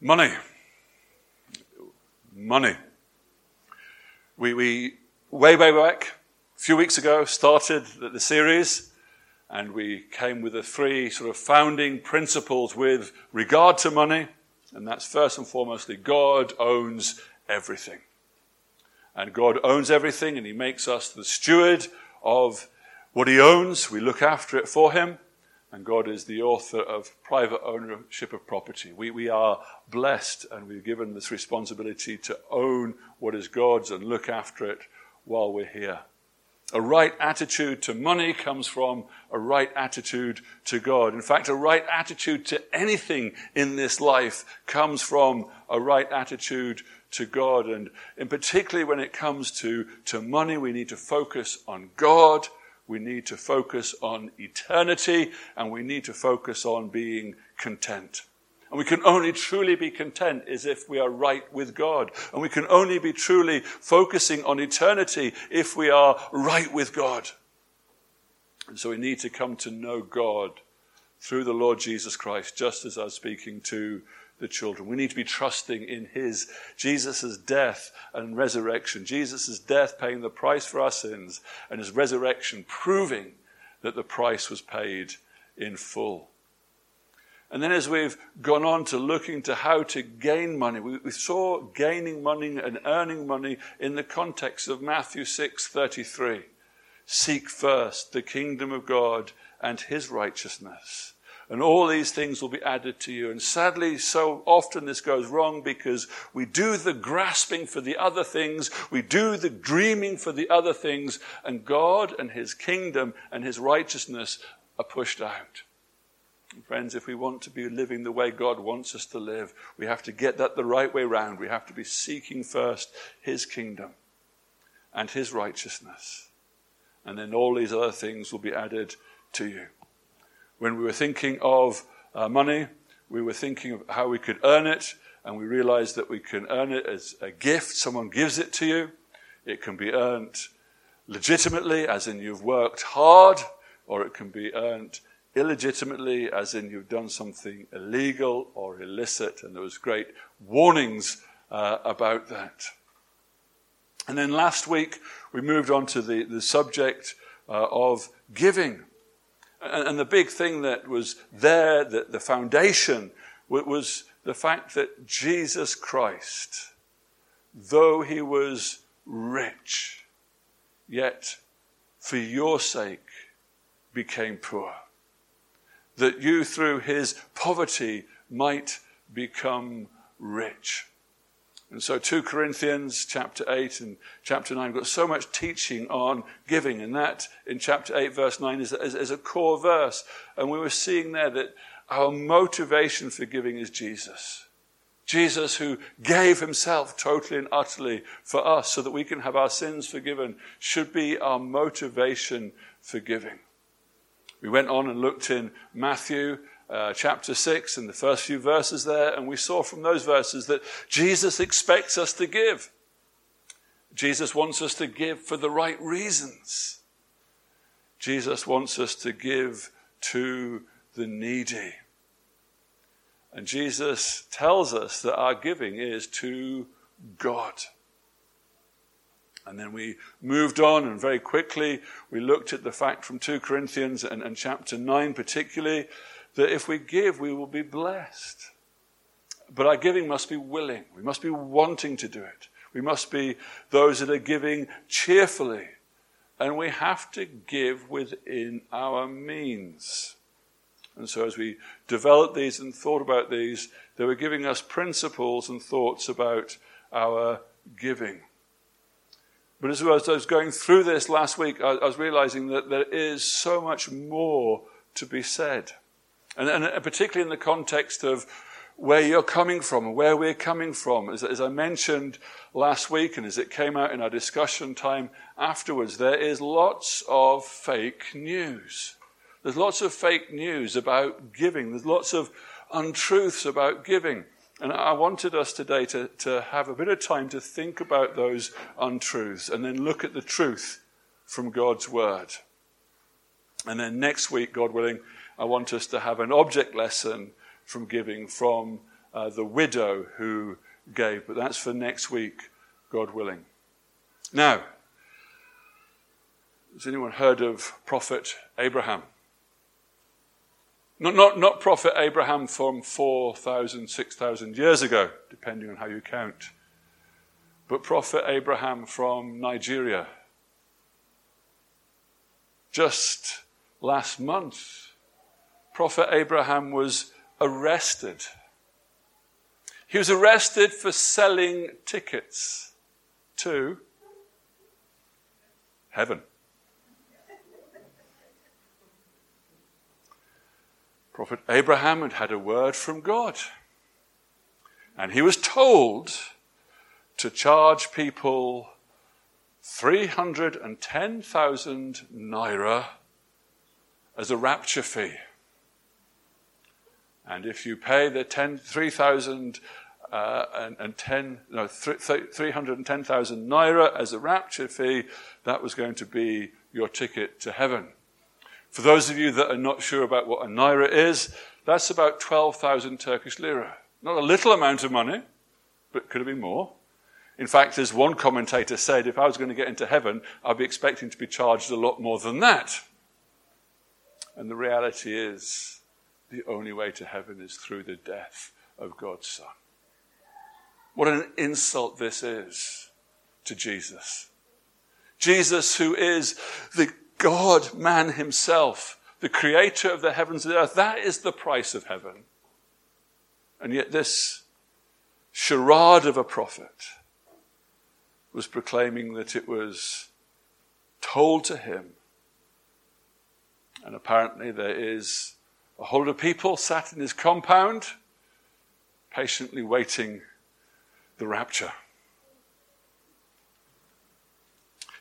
Money. Money. We, we way, way back, a few weeks ago, started the, the series, and we came with the three sort of founding principles with regard to money. And that's first and foremostly God owns everything. And God owns everything, and He makes us the steward of what He owns. We look after it for Him and God is the author of private ownership of property. We, we are blessed and we're given this responsibility to own what is God's and look after it while we're here. A right attitude to money comes from a right attitude to God. In fact, a right attitude to anything in this life comes from a right attitude to God. And in particularly when it comes to, to money, we need to focus on God we need to focus on eternity and we need to focus on being content. And we can only truly be content is if we are right with God. And we can only be truly focusing on eternity if we are right with God. And so we need to come to know God through the Lord Jesus Christ, just as I was speaking to the children. We need to be trusting in His, Jesus' death and resurrection. Jesus' death paying the price for our sins, and His resurrection proving that the price was paid in full. And then as we've gone on to looking to how to gain money, we, we saw gaining money and earning money in the context of Matthew 6:33. Seek first the kingdom of God and his righteousness and all these things will be added to you. And sadly, so often this goes wrong because we do the grasping for the other things, we do the dreaming for the other things, and God and His kingdom and His righteousness are pushed out. Friends, if we want to be living the way God wants us to live, we have to get that the right way round. We have to be seeking first His kingdom and His righteousness. And then all these other things will be added to you. When we were thinking of uh, money, we were thinking of how we could earn it, and we realized that we can earn it as a gift. Someone gives it to you. It can be earned legitimately, as in you've worked hard, or it can be earned illegitimately, as in you've done something illegal or illicit. And there was great warnings uh, about that. And then last week, we moved on to the, the subject uh, of giving. And, the big thing that was there, the, the foundation, was the fact that Jesus Christ, though he was rich, yet for your sake became poor. That you, through his poverty, might become rich. And so 2 Corinthians chapter 8 and chapter 9 got so much teaching on giving, and that in chapter 8, verse 9 is, is, is a core verse. And we were seeing there that our motivation for giving is Jesus. Jesus, who gave himself totally and utterly for us so that we can have our sins forgiven, should be our motivation for giving. We went on and looked in Matthew uh, chapter 6 and the first few verses there, and we saw from those verses that Jesus expects us to give. Jesus wants us to give for the right reasons. Jesus wants us to give to the needy. And Jesus tells us that our giving is to God. And then we moved on, and very quickly we looked at the fact from 2 Corinthians and, and chapter 9 particularly that if we give, we will be blessed. But our giving must be willing. We must be wanting to do it. We must be those that are giving cheerfully. And we have to give within our means. And so, as we developed these and thought about these, they were giving us principles and thoughts about our giving. But as I was going through this last week, I was realizing that there is so much more to be said. And, and uh, particularly in the context of where you're coming from and where we're coming from. As, as, I mentioned last week, and as it came out in our discussion time afterwards, there is lots of fake news. There's lots of fake news about giving. There's lots of untruths about giving. And I wanted us today to, to have a bit of time to think about those untruths and then look at the truth from God's Word. And then next week, God willing, I want us to have an object lesson from giving from uh, the widow who gave. But that's for next week, God willing. Now, has anyone heard of Prophet Abraham? Not, not, not Prophet Abraham from 4,000, 6,000 years ago, depending on how you count, but Prophet Abraham from Nigeria. Just last month, Prophet Abraham was arrested. He was arrested for selling tickets to heaven. Prophet Abraham had had a word from God. And he was told to charge people 310,000 naira as a rapture fee. And if you pay the 10, 3,000 uh, and, and 10, no, 310,000 naira as a rapture fee, that was going to be your ticket to heaven. For those of you that are not sure about what a naira is, that's about 12,000 Turkish lira. Not a little amount of money, but could have been more. In fact, as one commentator said, if I was going to get into heaven, I'd be expecting to be charged a lot more than that. And the reality is, the only way to heaven is through the death of God's Son. What an insult this is to Jesus. Jesus, who is the God man himself, the creator of the heavens and the earth. That is the price of heaven. And yet, this charade of a prophet was proclaiming that it was told to him. And apparently, there is a whole lot of people sat in his compound, patiently waiting the rapture.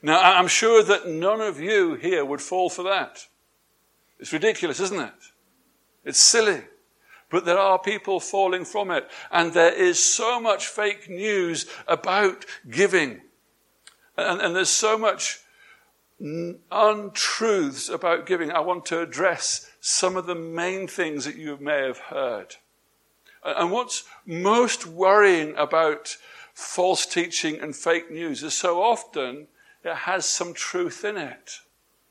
Now, I'm sure that none of you here would fall for that. It's ridiculous, isn't it? It's silly. But there are people falling from it. And there is so much fake news about giving. And, and there's so much untruths about giving. I want to address some of the main things that you may have heard. And what's most worrying about false teaching and fake news is so often it has some truth in it.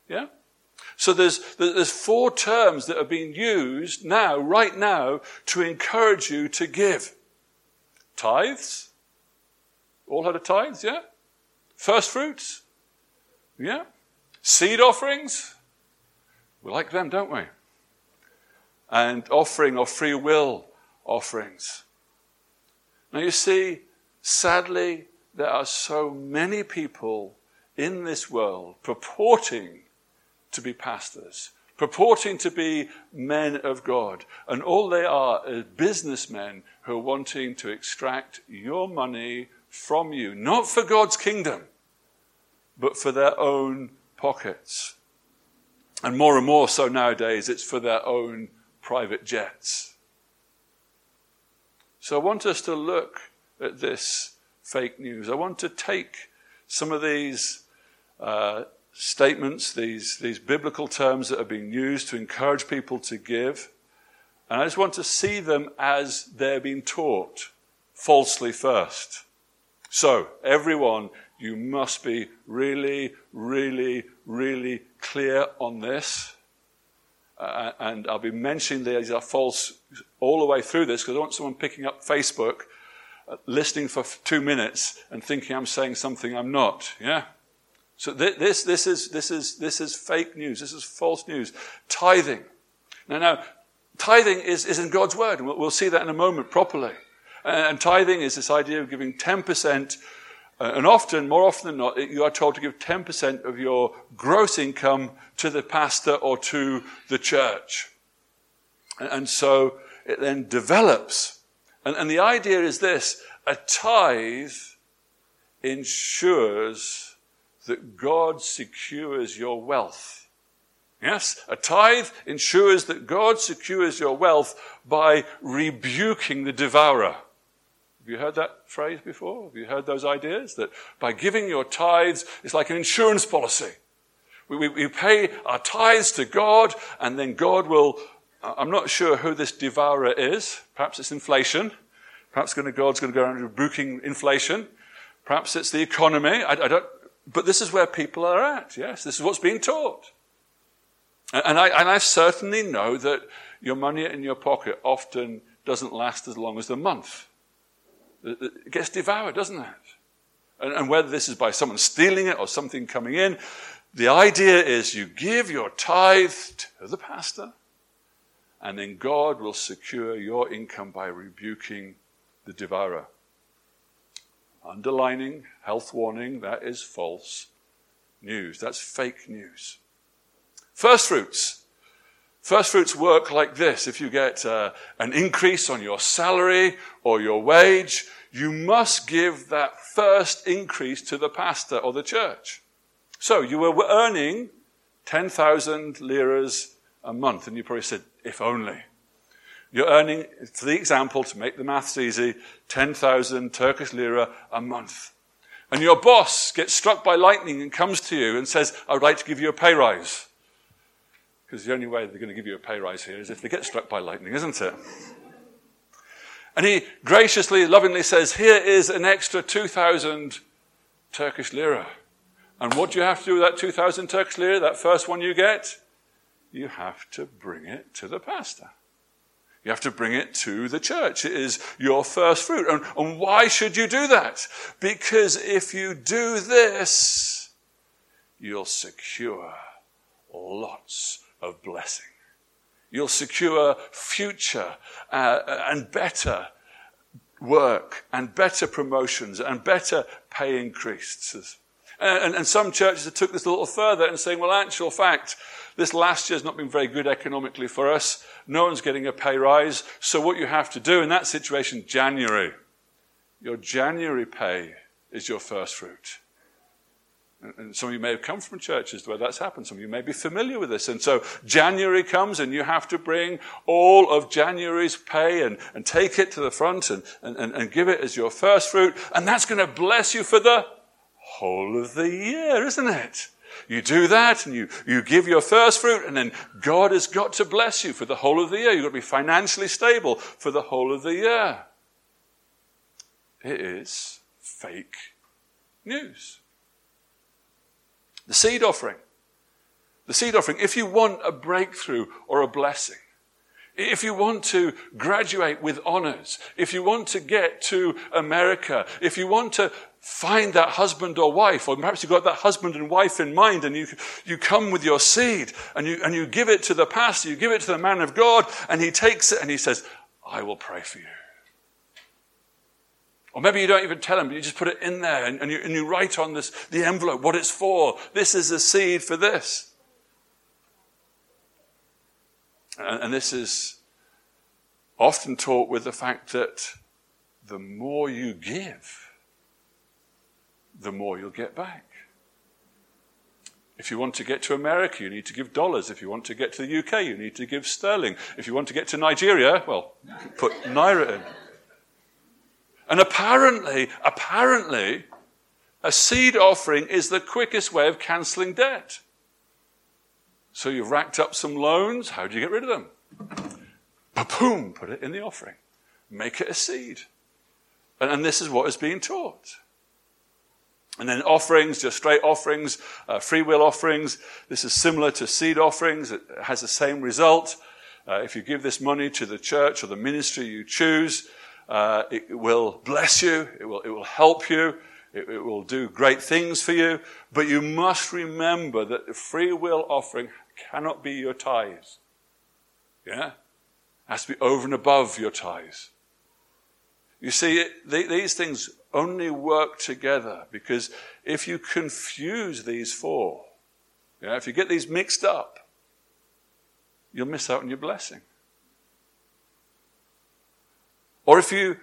Yeah? So there's, there's four terms that are being used now, right now, to encourage you to give. Tithes. All had a tithes, yeah? First fruits. Yeah? Seed offerings. We like them, don't we? And offering of free will offerings. Now you see, sadly, there are so many people in this world purporting to be pastors, purporting to be men of God. And all they are is businessmen who are wanting to extract your money from you, not for God's kingdom, but for their own pockets. And more and more so nowadays, it's for their own private jets. So I want us to look at this fake news. I want to take some of these uh, statements, these, these biblical terms that are being used to encourage people to give. And I just want to see them as they're being taught falsely first. So, everyone, you must be really, really, really clear on this. Uh, and I'll be mentioning these are false all the way through this because I don't want someone picking up Facebook, uh, listening for two minutes and thinking I'm saying something I'm not. Yeah? So this, this, is, this, is, this is fake news. This is false news. Tithing. Now, now tithing is, is in God's word, and we'll, we'll see that in a moment properly. And, and tithing is this idea of giving 10%, uh, Uh, and often, more often than not, you are told to give 10% of your gross income to the pastor or to the church. And, and so it then develops. And, and the idea is this a tithe ensures that God secures your wealth. Yes, a tithe ensures that God secures your wealth by rebuking the devourer. Have you heard that phrase before? Have you heard those ideas? That by giving your tithes, it's like an insurance policy. We, we, we pay our tithes to God, and then God will. I'm not sure who this devourer is. Perhaps it's inflation. Perhaps God's going to go around rebuking inflation. Perhaps it's the economy. I, I don't, but this is where people are at, yes? This is what's being taught. And I, and I certainly know that your money in your pocket often doesn't last as long as the month. It gets devoured, doesn't it? And, and whether this is by someone stealing it or something coming in, the idea is you give your tithe to the pastor, and then God will secure your income by rebuking the devourer. Underlining, health warning, that is false news. That's fake news. First fruits. First fruits work like this. If you get uh, an increase on your salary or your wage, you must give that first increase to the pastor or the church. So you were earning 10,000 liras a month, and you probably said, if only. You're earning, for the example, to make the maths easy, 10,000 Turkish lira a month. And your boss gets struck by lightning and comes to you and says, I would like to give you a pay rise. Because the only way they're going to give you a pay rise here is if they get struck by lightning, isn't it? And he graciously, lovingly says, Here is an extra 2,000 Turkish lira. And what do you have to do with that 2,000 Turkish lira, that first one you get? You have to bring it to the pastor. You have to bring it to the church. It is your first fruit. And, and why should you do that? Because if you do this, you'll secure lots of blessing. You'll secure future uh, and better work and better promotions and better pay increases. And, and, some churches have took this a little further and saying, well, actual fact, this last year has not been very good economically for us. No one's getting a pay rise. So what you have to do in that situation, January, your January pay is your first fruit. And some of you may have come from churches where that's happened. Some of you may be familiar with this. And so January comes and you have to bring all of January's pay and, and take it to the front and, and, and give it as your first fruit. And that's going to bless you for the whole of the year, isn't it? You do that and you, you give your first fruit and then God has got to bless you for the whole of the year. You've got to be financially stable for the whole of the year. It is fake news. The seed offering. The seed offering. If you want a breakthrough or a blessing, if you want to graduate with honors, if you want to get to America, if you want to find that husband or wife, or perhaps you've got that husband and wife in mind and you, you come with your seed and you, and you give it to the pastor, you give it to the man of God, and he takes it and he says, I will pray for you. Or maybe you don't even tell them, but you just put it in there and, and, you, and you write on this, the envelope what it's for. This is a seed for this. And, and this is often taught with the fact that the more you give, the more you'll get back. If you want to get to America, you need to give dollars. If you want to get to the UK, you need to give sterling. If you want to get to Nigeria, well, put naira in. And apparently, apparently, a seed offering is the quickest way of cancelling debt. So you've racked up some loans. How do you get rid of them? Boom, put it in the offering. Make it a seed. And, and this is what is being taught. And then offerings, just straight offerings, uh, free will offerings. This is similar to seed offerings. It has the same result. Uh, if you give this money to the church or the ministry you choose, uh, it will bless you. It will, it will help you. It, it will do great things for you. But you must remember that the free will offering cannot be your tithes. Yeah? It has to be over and above your tithes. You see, it, these things only work together because if you confuse these four, yeah, if you get these mixed up, you'll miss out on your blessing. Or if you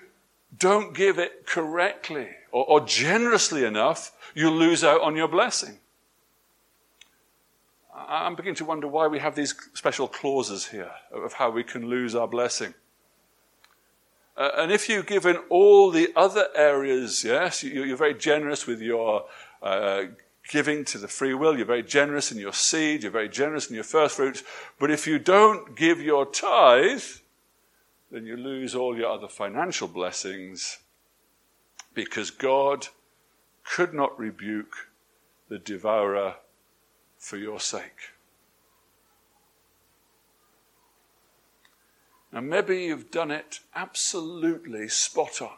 don't give it correctly or, or generously enough, you lose out on your blessing. I'm beginning to wonder why we have these special clauses here of how we can lose our blessing. Uh, and if you give in all the other areas, yes, you, are very generous with your uh, giving to the free will, you're very generous in your seed, you're very generous in your first fruits, but if you don't give your tithe, then you lose all your other financial blessings because God could not rebuke the devourer for your sake. Now, maybe you've done it absolutely spot on.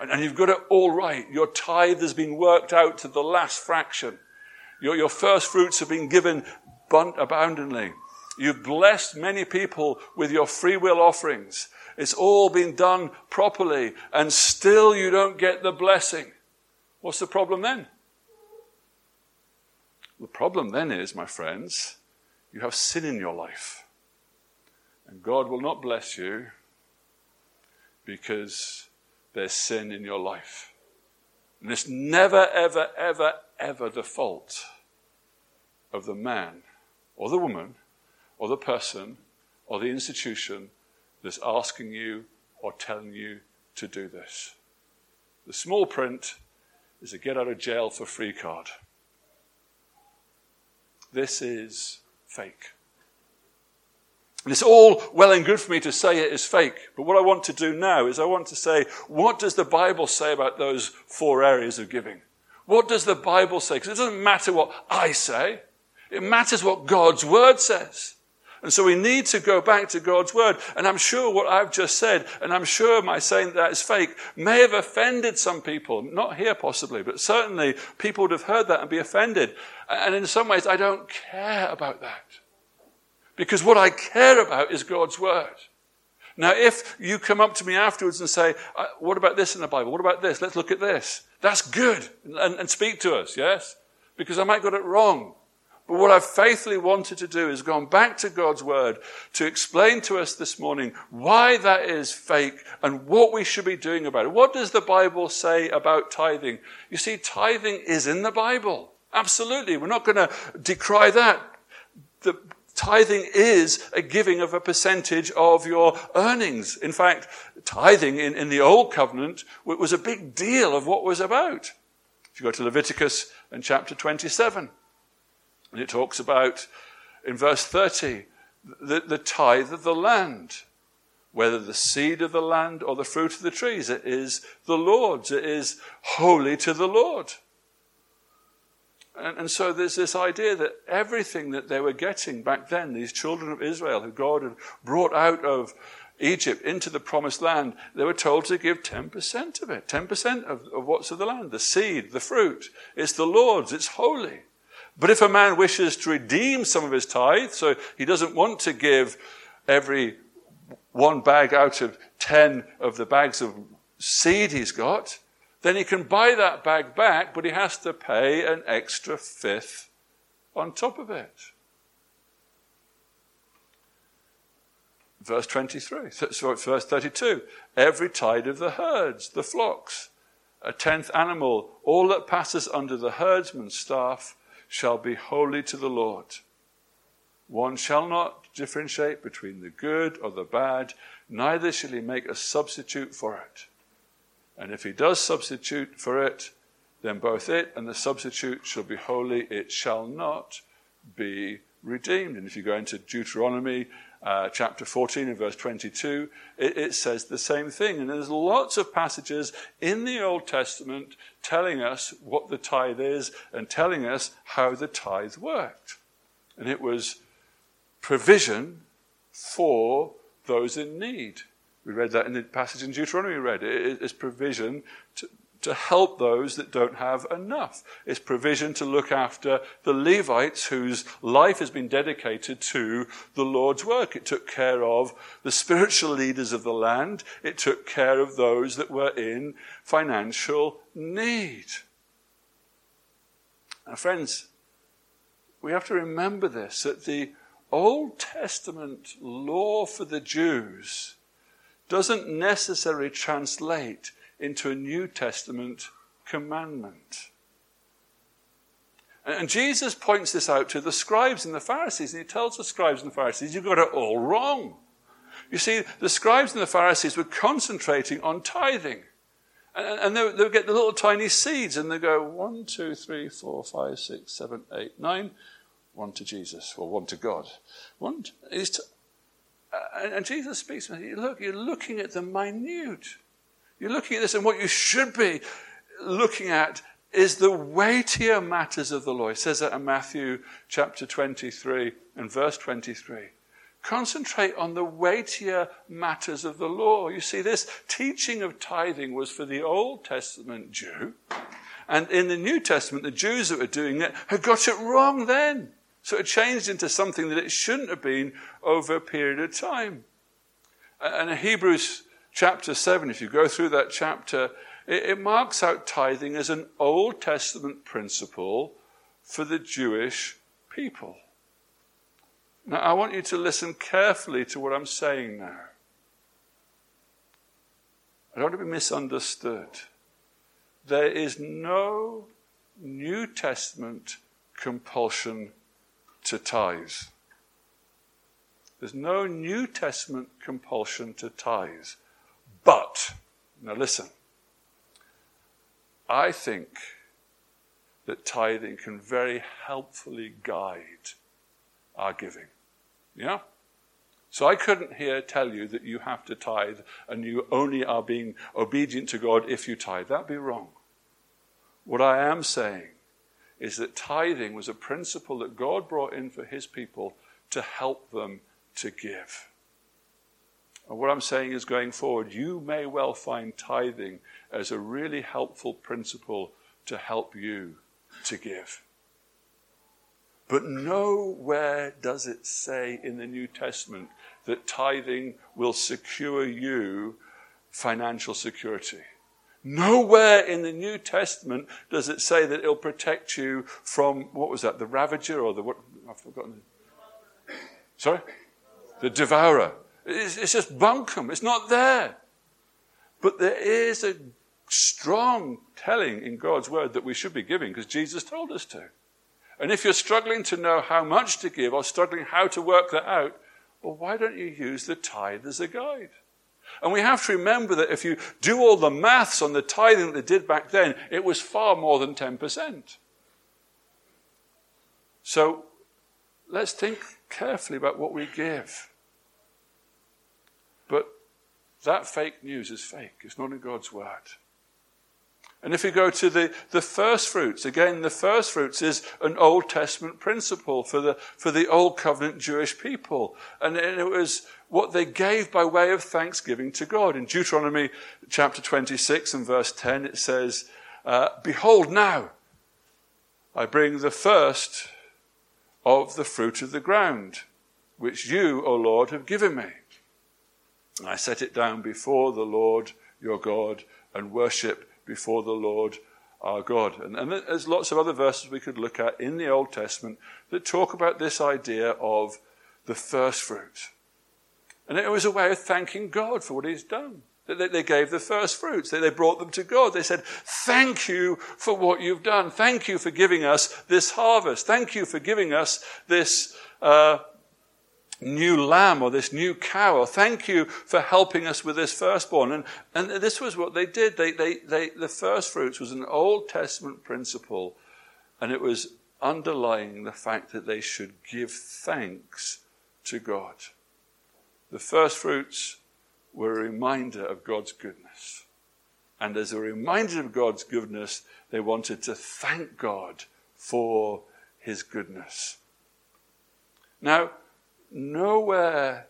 And, and, you've got it all right. Your tithe has been worked out to the last fraction. Your, your first fruits have been given abundantly. You've blessed many people with your free will offerings. It's all been done properly, and still you don't get the blessing. What's the problem then? The problem then is, my friends, you have sin in your life. And God will not bless you because there's sin in your life. And it's never, ever, ever, ever the fault of the man or the woman or the person or the institution that's asking you or telling you to do this. The small print is a get out of jail for free card. This is fake. And it's all well and good for me to say it is fake. But what I want to do now is I want to say, what does the Bible say about those four areas of giving? What does the Bible say? Because it doesn't matter what I say. It matters what God's Word says. And so we need to go back to God's Word. And I'm sure what I've just said, and I'm sure my saying that is fake, may have offended some people. Not here possibly, but certainly people would have heard that and be offended. And in some ways, I don't care about that. Because what I care about is God's Word. Now, if you come up to me afterwards and say, uh, What about this in the Bible? What about this? Let's look at this. That's good. And, and speak to us, yes? Because I might got it wrong. But what I've faithfully wanted to do is gone back to God's Word to explain to us this morning why that is fake and what we should be doing about it. What does the Bible say about tithing? You see, tithing is in the Bible. Absolutely. We're not going to decry that. The tithing is a giving of a percentage of your earnings. In fact, tithing in, in the Old Covenant was a big deal of what was about. If you go to Leviticus and chapter 27, and it talks about, in verse 30, the, the tithe of the land whether the seed of the land or the fruit of the trees. It is the Lord's. It is holy to the Lord. And, and, so there's this idea that everything that they were getting back then, these children of Israel who God had brought out of Egypt into the promised land, they were told to give 10% of it, 10% of, of what's of the land, the seed, the fruit. It's the Lord's, it's holy. But if a man wishes to redeem some of his tithe, so he doesn't want to give every one bag out of 10 of the bags of seed he's got, then he can buy that bag back, but he has to pay an extra fifth on top of it. Verse 23, so verse 32. Every tithe of the herds, the flocks, a tenth animal, all that passes under the herdsman's staff shall be holy to the Lord. One shall not differentiate between the good or the bad, neither shall he make a substitute for it. And if he does substitute for it, then both it and the substitute shall be holy, it shall not be redeemed. And if you go into Deuteronomy uh, chapter 14 and verse 22, it, it, says the same thing. And there's lots of passages in the Old Testament telling us what the tithe is and telling us how the tithe worked. And it was provision for those in need. We read that in the passage in Deuteronomy we read. It is provision to, help those that don't have enough. It's provision to look after the Levites whose life has been dedicated to the Lord's work. It took care of the spiritual leaders of the land. It took care of those that were in financial need. Now, friends, we have to remember this that the Old Testament law for the Jews doesn't necessarily translate into a New Testament commandment. And Jesus points this out to the scribes and the Pharisees, and he tells the scribes and the Pharisees, You've got it all wrong. You see, the scribes and the Pharisees were concentrating on tithing. And, they, would get the little tiny seeds, and they go, one, two, three, four, five, six, seven, eight, nine. One to Jesus, or one to God. One to, Uh, and Jesus speaks to me. Look, you're looking at the minute. You're looking at this, and what you should be looking at is the weightier matters of the law. It says that in Matthew chapter 23 and verse 23. Concentrate on the weightier matters of the law. You see, this teaching of tithing was for the Old Testament Jew. And in the New Testament, the Jews that were doing it had got it wrong then. So it changed into something that it shouldn't have been over a period of time. And Hebrews chapter 7, if you go through that chapter, it, it marks out tithing as an Old Testament principle for the Jewish people. Now, I want you to listen carefully to what I'm saying now. I don't want to be misunderstood. There is no New Testament compulsion to tithe. There's no New Testament compulsion to tithe. But, now listen, I think that tithing can very helpfully guide our giving. Yeah? So I couldn't here tell you that you have to tithe and you only are being obedient to God if you tithe. That'd be wrong. What I am saying is that tithing was a principle that God brought in for his people to help them to give. And what I'm saying is going forward, you may well find tithing as a really helpful principle to help you to give. But nowhere does it say in the New Testament that tithing will secure you financial security. Nowhere in the New Testament does it say that it'll protect you from, what was that, the ravager or the what? I've forgotten. Sorry? The devourer. It's, it's just bunkum. It's not there. But there is a strong telling in God's word that we should be giving because Jesus told us to. And if you're struggling to know how much to give or struggling how to work that out, well, why don't you use the tithe as a guide? And we have to remember that if you do all the maths on the tithing that they did back then, it was far more than 10%. So let's think carefully about what we give. That fake news is fake, it's not in God's word. And if you go to the, the first fruits, again, the first fruits is an Old Testament principle for the, for the Old Covenant Jewish people. And it was what they gave by way of thanksgiving to God. In Deuteronomy chapter 26 and verse 10, it says, uh, Behold now, I bring the first of the fruit of the ground, which you, O Lord, have given me. I set it down before the Lord your God and worship before the Lord our God. And, and, there's lots of other verses we could look at in the Old Testament that talk about this idea of the first fruit. And it was a way of thanking God for what He's done. They, they gave the first fruits. They, they brought them to God. They said, Thank you for what you've done. Thank you for giving us this harvest. Thank you for giving us this uh, new lamb or this new cow, or thank you for helping us with this firstborn. And, and this was what they did. They, they, they, the first fruits was an Old Testament principle, and it was underlying the fact that they should give thanks to God. The first fruits were a reminder of God's goodness. And as a reminder of God's goodness, they wanted to thank God for his goodness. Now, nowhere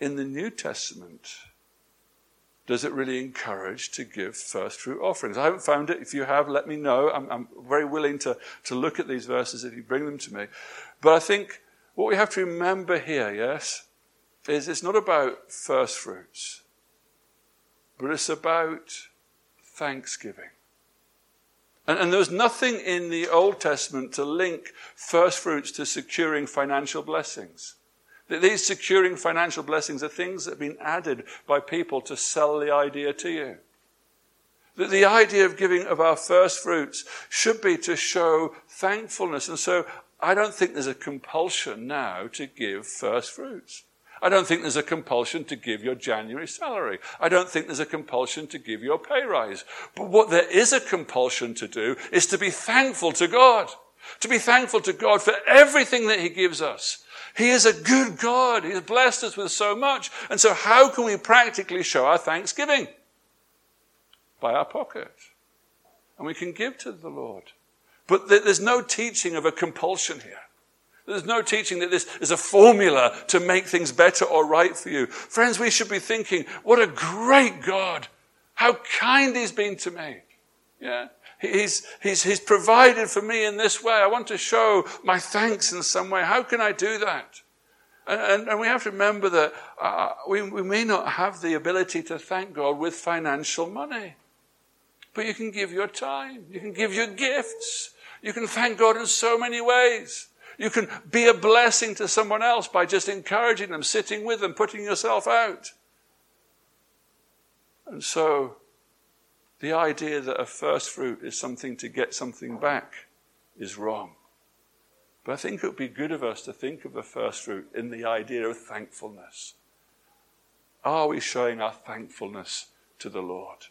in the New Testament does it really encourage to give first fruit offerings. I haven't found it. If you have, let me know. I'm, I'm, very willing to, to look at these verses if you bring them to me. But I think what we have to remember here, yes, is it's not about first fruits, but it's about thanksgiving. And, and there's nothing in the Old Testament to link first fruits to securing financial blessings. These securing financial blessings are things that have been added by people to sell the idea to you. That the idea of giving of our first fruits should be to show thankfulness. And so I don't think there's a compulsion now to give first fruits. I don't think there's a compulsion to give your January salary. I don't think there's a compulsion to give your pay rise. But what there is a compulsion to do is to be thankful to God. To be thankful to God for everything that He gives us He is a good God. He has blessed us with so much. And so, how can we practically show our thanksgiving? By our pocket. And we can give to the Lord. But there's no teaching of a compulsion here. There's no teaching that this is a formula to make things better or right for you. Friends, we should be thinking, what a great God. How kind He's been to me. Yeah. He's, he's, he's provided for me in this way. I want to show my thanks in some way. How can I do that? And, and, and we have to remember that uh, we, we may not have the ability to thank God with financial money. But you can give your time. You can give your gifts. You can thank God in so many ways. You can be a blessing to someone else by just encouraging them, sitting with them, putting yourself out. And so, the idea that a first fruit is something to get something back is wrong. But I think it would be good of us to think of the first fruit in the idea of thankfulness. Are we showing our thankfulness to the Lord?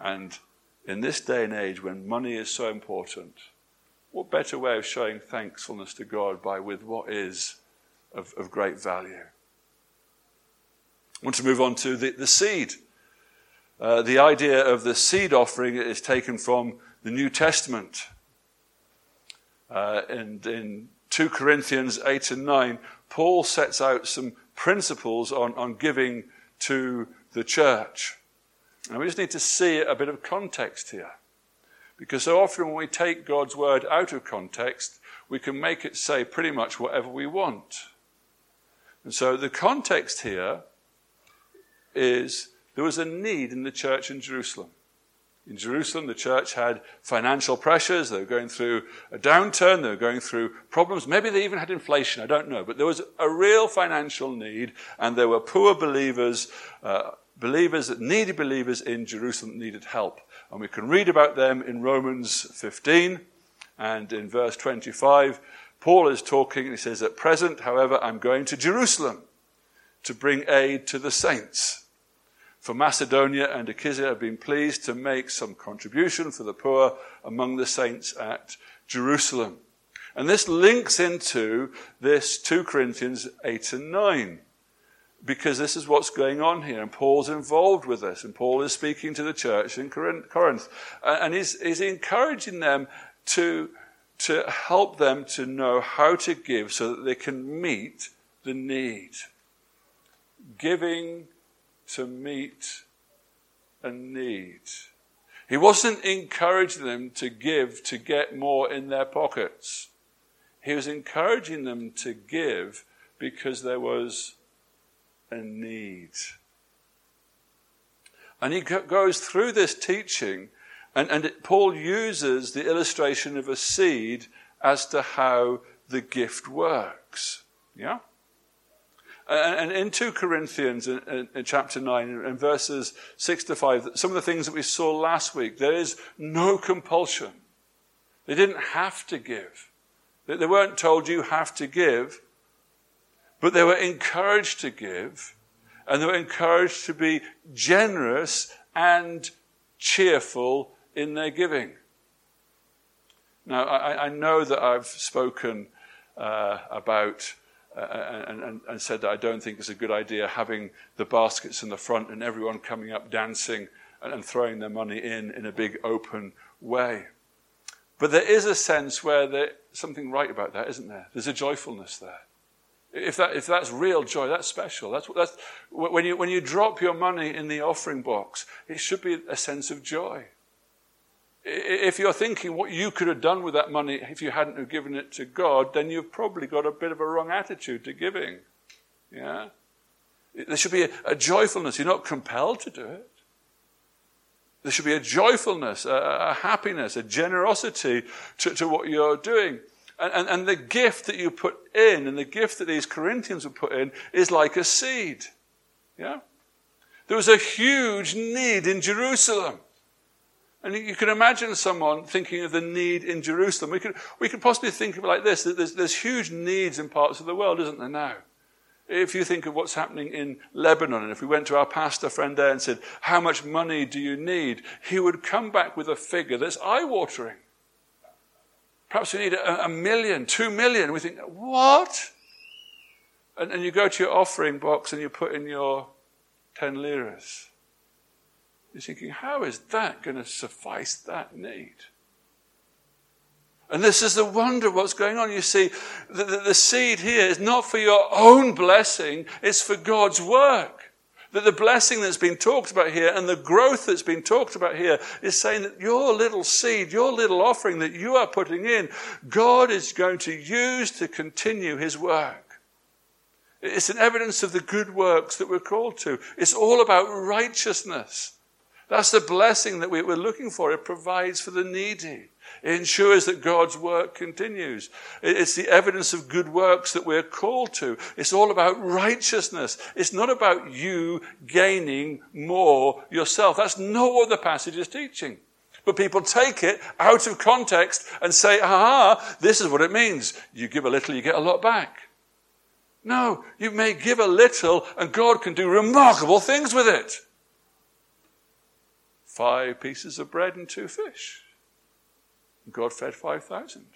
And in this day and age when money is so important, what better way of showing thankfulness to God by with what is of, of great value? I want to move on to the, the seed. Uh, the idea of the seed offering is taken from the New Testament. Uh, and in 2 Corinthians 8 and 9, Paul sets out some principles on, on giving to the church. And we just need to see a bit of context here. Because so often when we take God's word out of context, we can make it say pretty much whatever we want. And so the context here is there was a need in the church in Jerusalem. In Jerusalem, the church had financial pressures. They were going through a downturn. They were going through problems. Maybe they even had inflation. I don't know. But there was a real financial need, and there were poor believers uh, believers, needy believers in Jerusalem that needed help. And we can read about them in Romans 15 and in verse 25. Paul is talking and he says, At present, however, I'm going to Jerusalem to bring aid to the saints. For Macedonia and Achaia have been pleased to make some contribution for the poor among the saints at Jerusalem. And this links into this 2 Corinthians 8 and 9 because this is what's going on here. And Paul's involved with this. And Paul is speaking to the church in Corinth. And he's, he's encouraging them to, to help them to know how to give so that they can meet the need. Giving to meet a need. He wasn't encouraging them to give to get more in their pockets. He was encouraging them to give because there was a need. And he goes through this teaching, and, and it, Paul uses the illustration of a seed as to how the gift works. Yeah? And in 2 Corinthians, in, in, chapter 9, in verses 6 to 5, some of the things that we saw last week, there is no compulsion. They didn't have to give. They weren't told you have to give. But they were encouraged to give, and they were encouraged to be generous and cheerful in their giving. Now, I, I know that I've spoken uh, about uh, and, and, said that I don't think it's a good idea having the baskets in the front and everyone coming up dancing and, and throwing their money in in a big open way. But there is a sense where there's something right about that, isn't there? There's a joyfulness there. If, that, if that's real joy, that's special. That's, that's, when, you, when you drop your money in the offering box, it should be a sense of joy. If you're thinking what you could have done with that money if you hadn't have given it to God, then you've probably got a bit of a wrong attitude to giving. Yeah? There should be a, a joyfulness. You're not compelled to do it. There should be a joyfulness, a, a happiness, a generosity to, to what you're doing. And, and, and the gift that you put in, and the gift that these Corinthians would put in, is like a seed. Yeah? There was a huge need in Jerusalem. And you can imagine someone thinking of the need in Jerusalem. We could, we could possibly think of it like this that there's, there's huge needs in parts of the world, isn't there now? If you think of what's happening in Lebanon, and if we went to our pastor friend there and said, How much money do you need? he would come back with a figure that's eye watering. Perhaps we need a, a million, two million. We think, what? And, and you go to your offering box and you put in your 10 liras. You're thinking, how is that going to suffice that need? And this is the wonder of what's going on. You see, the, the, the, seed here is not for your own blessing, it's for God's work. That the blessing that's been talked about here and the growth that's been talked about here is saying that your little seed, your little offering that you are putting in, God is going to use to continue his work. It's an evidence of the good works that we're called to. It's all about righteousness. That's the blessing that we're looking for. It provides for the needy. It ensures that God's work continues. It's the evidence of good works that we're called to. It's all about righteousness. It's not about you gaining more yourself. That's not what the passage is teaching. But people take it out of context and say, aha, this is what it means. You give a little, you get a lot back. No, you may give a little and God can do remarkable things with it. Five pieces of bread and two fish. God fed 5,000.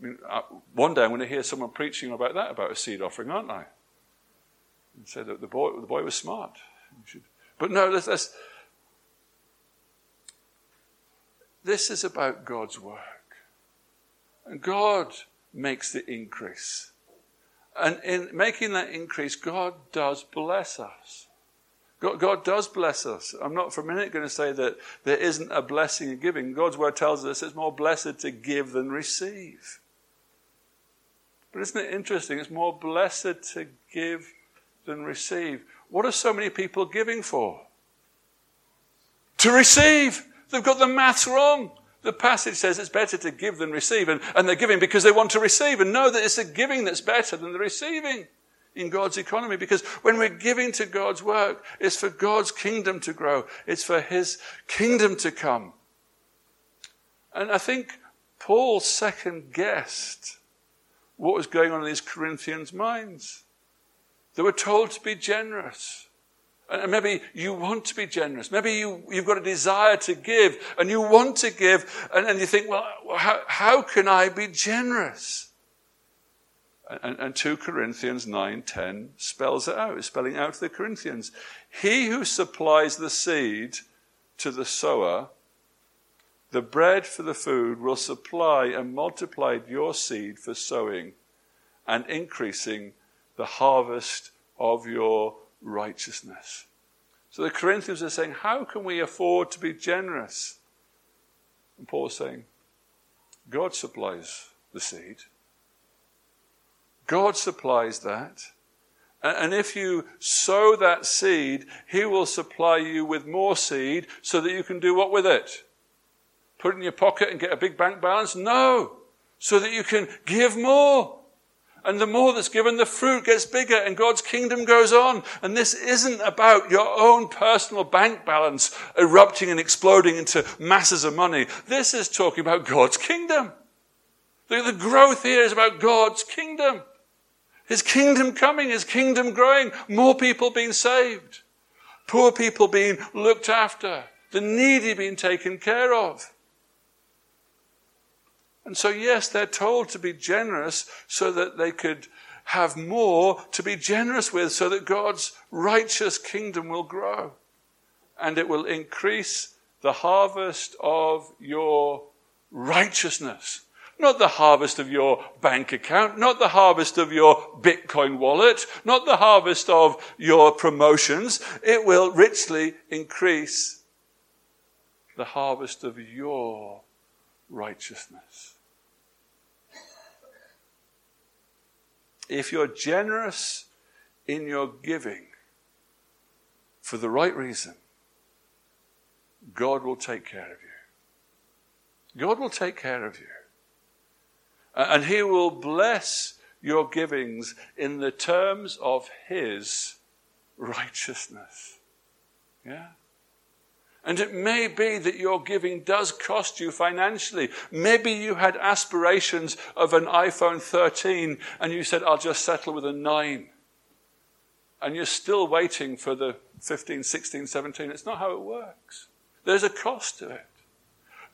I mean, uh, one day I'm going to hear someone preaching about that, about a seed offering, aren't I? And say that the boy, the boy was smart. But no, let's, let's, this is about God's work. And God makes the increase. And in making that increase, God does bless us. God, God, does bless us. I'm not for a minute going to say that there isn't a blessing in giving. God's word tells us it's more blessed to give than receive. But isn't it interesting? It's more blessed to give than receive. What are so many people giving for? To receive. They've got the maths wrong. The passage says it's better to give than receive, and, and they're giving because they want to receive, and know that it's the giving that's better than the receiving in God's economy because when we're giving to God's work, it's for God's kingdom to grow, it's for His kingdom to come. And I think Paul second guessed what was going on in these Corinthians' minds. They were told to be generous. And maybe you want to be generous. Maybe you, you've got a desire to give and you want to give and, and you think, well, how, how can I be generous? And, and 2 Corinthians 9:10 spells it out, spelling out to the Corinthians. He who supplies the seed to the sower, the bread for the food, will supply and multiply your seed for sowing and increasing the harvest of your righteousness. So the Corinthians are saying, How can we afford to be generous? And Paul's saying, God supplies the seed. God supplies that. And if you sow that seed, He will supply you with more seed so that you can do what with it? Put it in your pocket and get a big bank balance? No. So that you can give more. And the more that's given, the fruit gets bigger and God's kingdom goes on. And this isn't about your own personal bank balance erupting and exploding into masses of money. This is talking about God's kingdom. The, the growth here is about God's kingdom. His kingdom coming, His kingdom growing, more people being saved, poor people being looked after, the needy being taken care of. And so, yes, they're told to be generous so that they could have more to be generous with, so that God's righteous kingdom will grow and it will increase the harvest of your righteousness. Not the harvest of your bank account, not the harvest of your Bitcoin wallet, not the harvest of your promotions. It will richly increase the harvest of your righteousness. If you're generous in your giving for the right reason, God will take care of you. God will take care of you. Uh, and he will bless your givings in the terms of his righteousness. Yeah? And it may be that your giving does cost you financially. Maybe you had aspirations of an iPhone 13 and you said, I'll just settle with a 9. And you're still waiting for the 15, 16, 17. It's not how it works. There's a cost to it.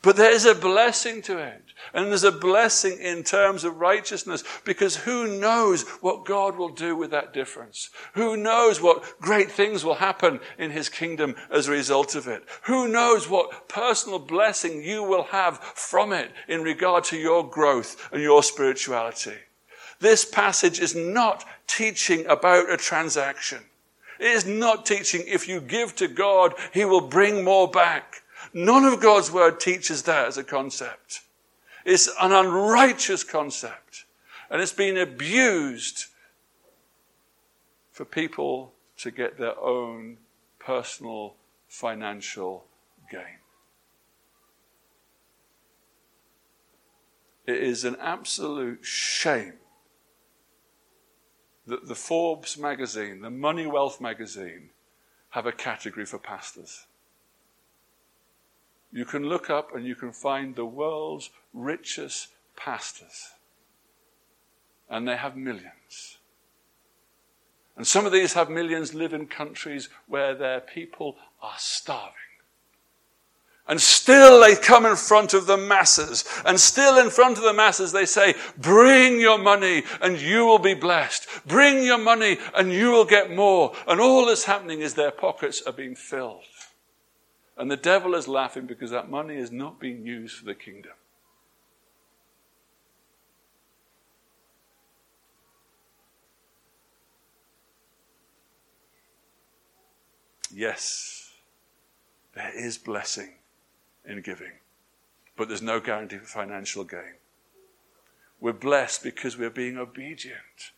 But there is a blessing to it. And there's a blessing in terms of righteousness because who knows what God will do with that difference? Who knows what great things will happen in his kingdom as a result of it? Who knows what personal blessing you will have from it in regard to your growth and your spirituality? This passage is not teaching about a transaction. It is not teaching if you give to God, he will bring more back. None of God's word teaches that as a concept. It's an unrighteous concept. And it's been abused for people to get their own personal financial gain. It is an absolute shame that the Forbes magazine, the Money Wealth magazine, have a category for pastors. You can look up and you can find the world's richest pastors. And they have millions. And some of these have millions live in countries where their people are starving. And still they come in front of the masses. And still in front of the masses they say, bring your money and you will be blessed. Bring your money and you will get more. And all that's happening is their pockets are being filled. And the devil is laughing because that money is not being used for the kingdom. Yes, there is blessing in giving, but there's no guarantee for financial gain. We're blessed because we're being obedient.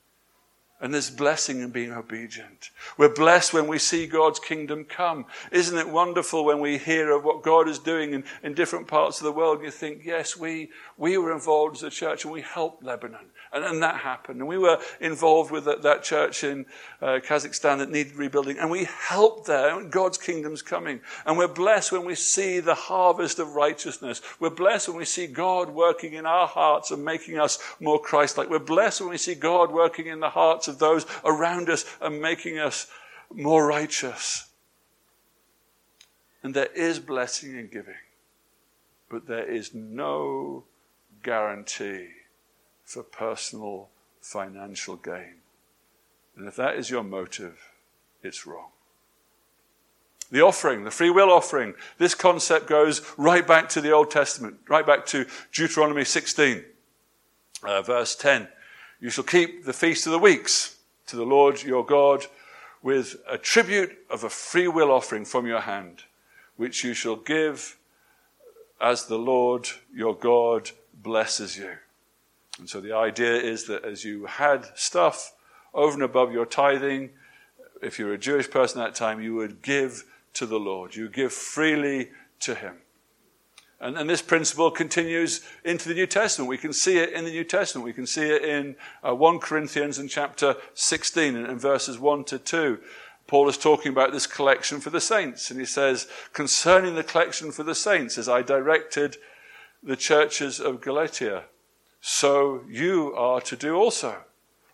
And there's blessing in being obedient. We're blessed when we see God's kingdom come. Isn't it wonderful when we hear of what God is doing in, in different parts of the world? And you think, yes, we, we were involved as a church and we helped Lebanon. And, and that happened. And we were involved with that, that church in uh, Kazakhstan that needed rebuilding. And we helped there. And God's kingdom's coming. And we're blessed when we see the harvest of righteousness. We're blessed when we see God working in our hearts and making us more Christ-like. We're blessed when we see God working in the hearts of those around us and making us more righteous. And there is blessing in giving. But there is no guarantee for personal financial gain. And if that is your motive, it's wrong. The offering, the free will offering, this concept goes right back to the Old Testament, right back to Deuteronomy 16, uh, verse 10. You shall keep the feast of the weeks to the Lord your God with a tribute of a free will offering from your hand, which you shall give as the Lord your God blesses you. And so the idea is that as you had stuff over and above your tithing, if you're a Jewish person at that time, you would give to the Lord. You give freely to Him. And, and, this principle continues into the New Testament. We can see it in the New Testament. We can see it in uh, 1 Corinthians in chapter 16 and, and verses 1 to 2. Paul is talking about this collection for the saints. And he says, concerning the collection for the saints, as I directed the churches of Galatia, so you are to do also.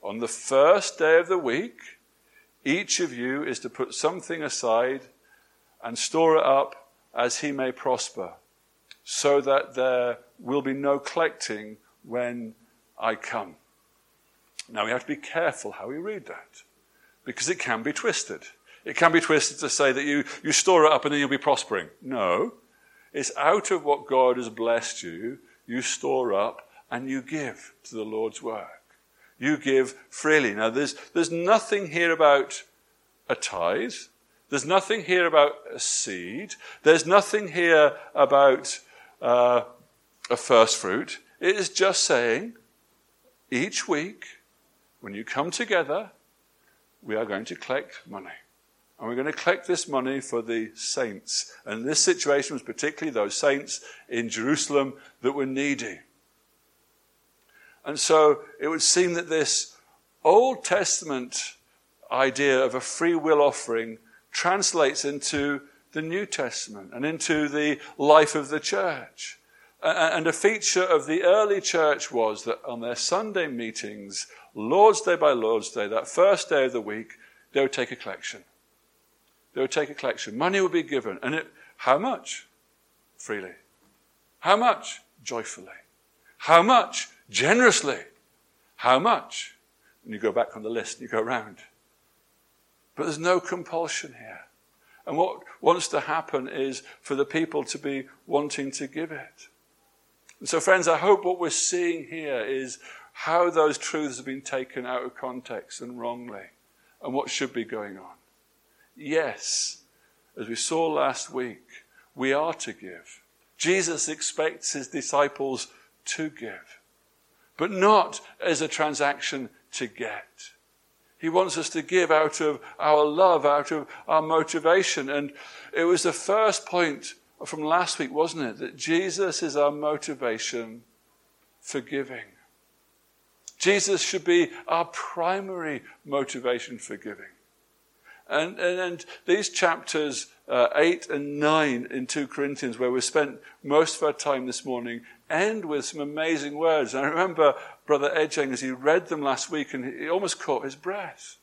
On the first day of the week, each of you is to put something aside and store it up as he may prosper, so that there will be no collecting when I come. Now we have to be careful how we read that, because it can be twisted. It can be twisted to say that you, you store it up and then you'll be prospering. No. It's out of what God has blessed you, you store up and you give to the Lord's work. You give freely. Now, there's, there's nothing here about a tithe. There's nothing here about a seed. There's nothing here about uh, a first fruit. It is just saying each week, when you come together, we are going to collect money. And we're going to collect this money for the saints. And this situation was particularly those saints in Jerusalem that were needy. And so it would seem that this Old Testament idea of a free will offering translates into the New Testament and into the life of the church. And a feature of the early church was that on their Sunday meetings, Lord's Day by Lord's Day, that first day of the week, they would take a collection. They would take a collection. Money would be given. And it, how much? Freely. How much? Joyfully. How much? Generously. How much? And you go back on the list and you go around. But there's no compulsion here. And what wants to happen is for the people to be wanting to give it. And so, friends, I hope what we're seeing here is how those truths have been taken out of context and wrongly, and what should be going on. Yes, as we saw last week, we are to give. Jesus expects his disciples to give, but not as a transaction to get. He wants us to give out of our love, out of our motivation. And it was the first point from last week, wasn't it? That Jesus is our motivation for giving. Jesus should be our primary motivation for giving. And, and, and these chapters uh, 8 and 9 in 2 Corinthians, where we spent most of our time this morning, end with some amazing words. I remember Brother Edging as he read them last week, and he almost caught his breath.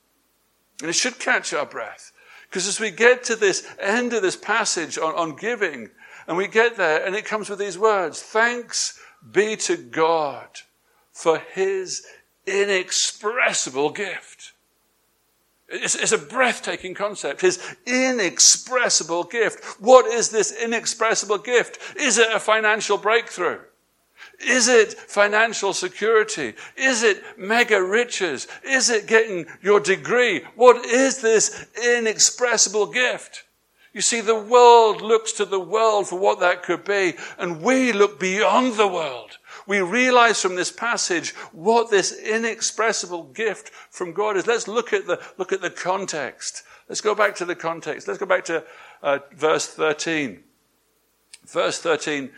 And it should catch our breath. Because as we get to this end of this passage on, on giving, and we get there, and it comes with these words Thanks be to God for his inexpressible gift. It's, it's, a breathtaking concept. His inexpressible gift. What is this inexpressible gift? Is it a financial breakthrough? Is it financial security? Is it mega riches? Is it getting your degree? What is this inexpressible gift? You see, the world looks to the world for what that could be, and we look beyond the world. We realize from this passage what this inexpressible gift from God is. Let's look at the, look at the context. Let's go back to the context. Let's go back to uh, verse 13. Verse 13,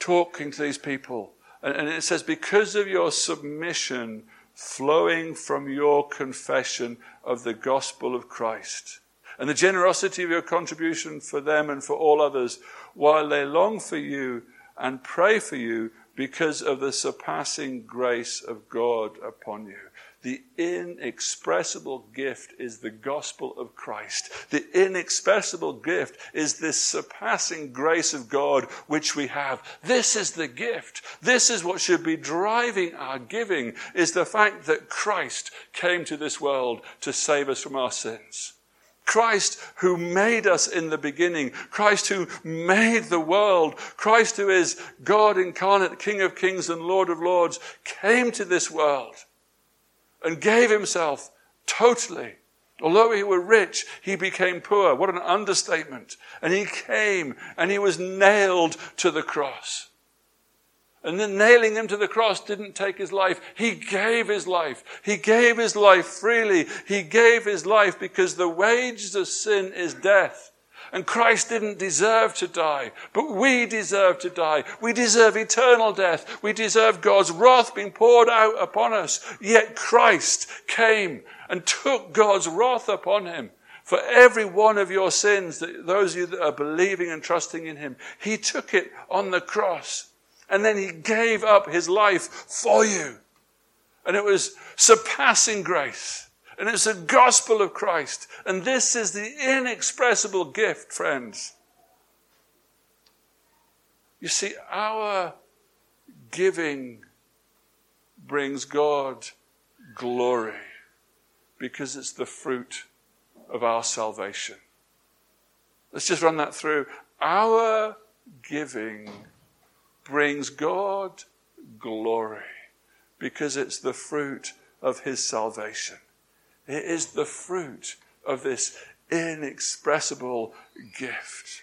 talking to these people. And, it says, Because of your submission flowing from your confession of the gospel of Christ and the generosity of your contribution for them and for all others, while they long for you and pray for you because of the surpassing grace of God upon you. The inexpressible gift is the gospel of Christ. The inexpressible gift is this surpassing grace of God which we have. This is the gift. This is what should be driving our giving is the fact that Christ came to this world to save us from our sins. Christ who made us in the beginning, Christ who made the world, Christ who is God incarnate, King of kings and Lord of lords, came to this world and gave himself totally. Although he were rich, he became poor. What an understatement. And he came and he was nailed to the cross. And then nailing him to the cross didn't take his life. He gave his life. He gave his life freely. He gave his life because the wages of sin is death. And Christ didn't deserve to die, but we deserve to die. We deserve eternal death. We deserve God's wrath being poured out upon us. Yet Christ came and took God's wrath upon him for every one of your sins, those of you that are believing and trusting in him. He took it on the cross. And then he gave up his life for you. And it was surpassing grace. And it's the gospel of Christ. And this is the inexpressible gift, friends. You see, our giving brings God glory because it's the fruit of our salvation. Let's just run that through. Our giving brings God glory because it's the fruit of his salvation. It is the fruit of this inexpressible gift.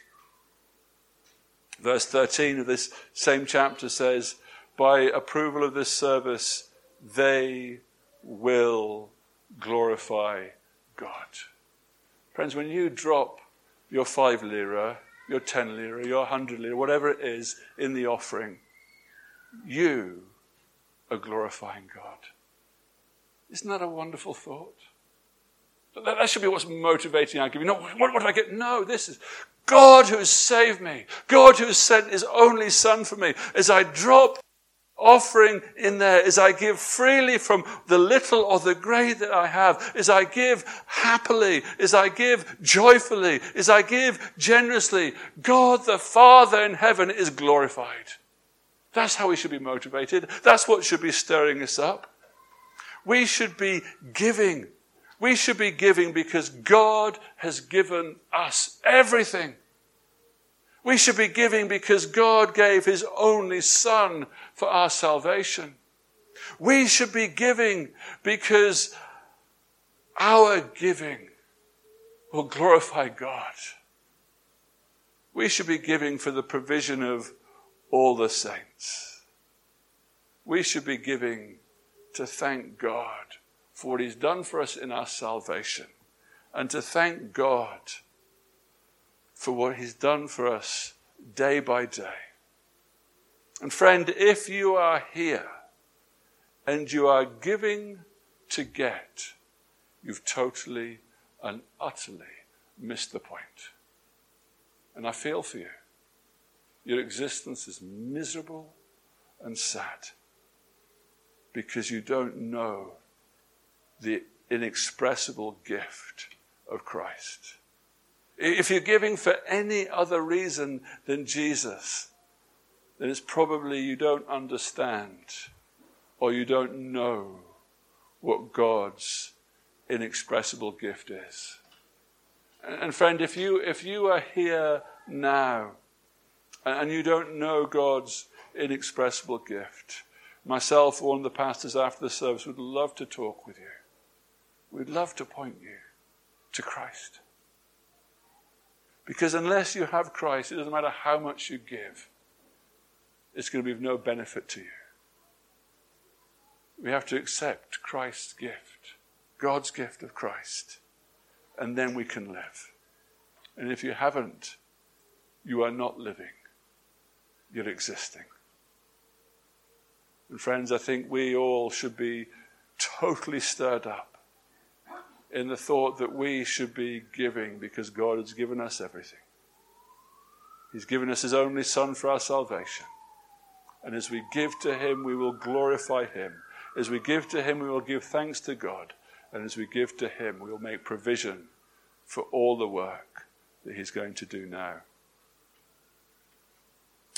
Verse 13 of this same chapter says, By approval of this service, they will glorify God. Friends, when you drop your five lira your 10 lira, your 100 lira, whatever it is in the offering, you are glorifying God. Isn't that a wonderful thought? That, should be what's motivating our giving. No, what, what do I get? No, this is God who saved me. God who sent his only son for me. As I drop offering in there as I give freely from the little or the great that I have, as I give happily, as I give joyfully, as I give generously, God the Father in heaven is glorified. That's how we should be motivated. That's what should be stirring us up. We should be giving. We should be giving because God has given us everything. We should be giving because God gave His only Son for our salvation. We should be giving because our giving will glorify God. We should be giving for the provision of all the saints. We should be giving to thank God for what He's done for us in our salvation and to thank God for what He's done for us day by day. And friend, if you are here and you are giving to get, you've totally and utterly missed the point. And I feel for you. Your existence is miserable and sad because you don't know the inexpressible gift of Christ. If you're giving for any other reason than Jesus, then it's probably you don't understand or you don't know what God's inexpressible gift is. And friend, if you, if you are here now and you don't know God's inexpressible gift, myself or one of the pastors after the service would love to talk with you. We'd love to point you to Christ. Because unless you have Christ, it doesn't matter how much you give, it's going to be of no benefit to you. We have to accept Christ's gift, God's gift of Christ, and then we can live. And if you haven't, you are not living, you're existing. And friends, I think we all should be totally stirred up in the thought that we should be giving because God has given us everything. He's given us His only Son for our salvation. And as we give to Him, we will glorify Him. As we give to Him, we will give thanks to God. And as we give to Him, we will make provision for all the work that He's going to do now.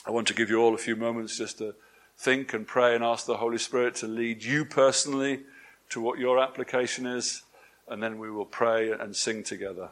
I want to give you all a few moments just to think and pray and ask the Holy Spirit to lead you personally to what your application is, and then we will pray and sing together.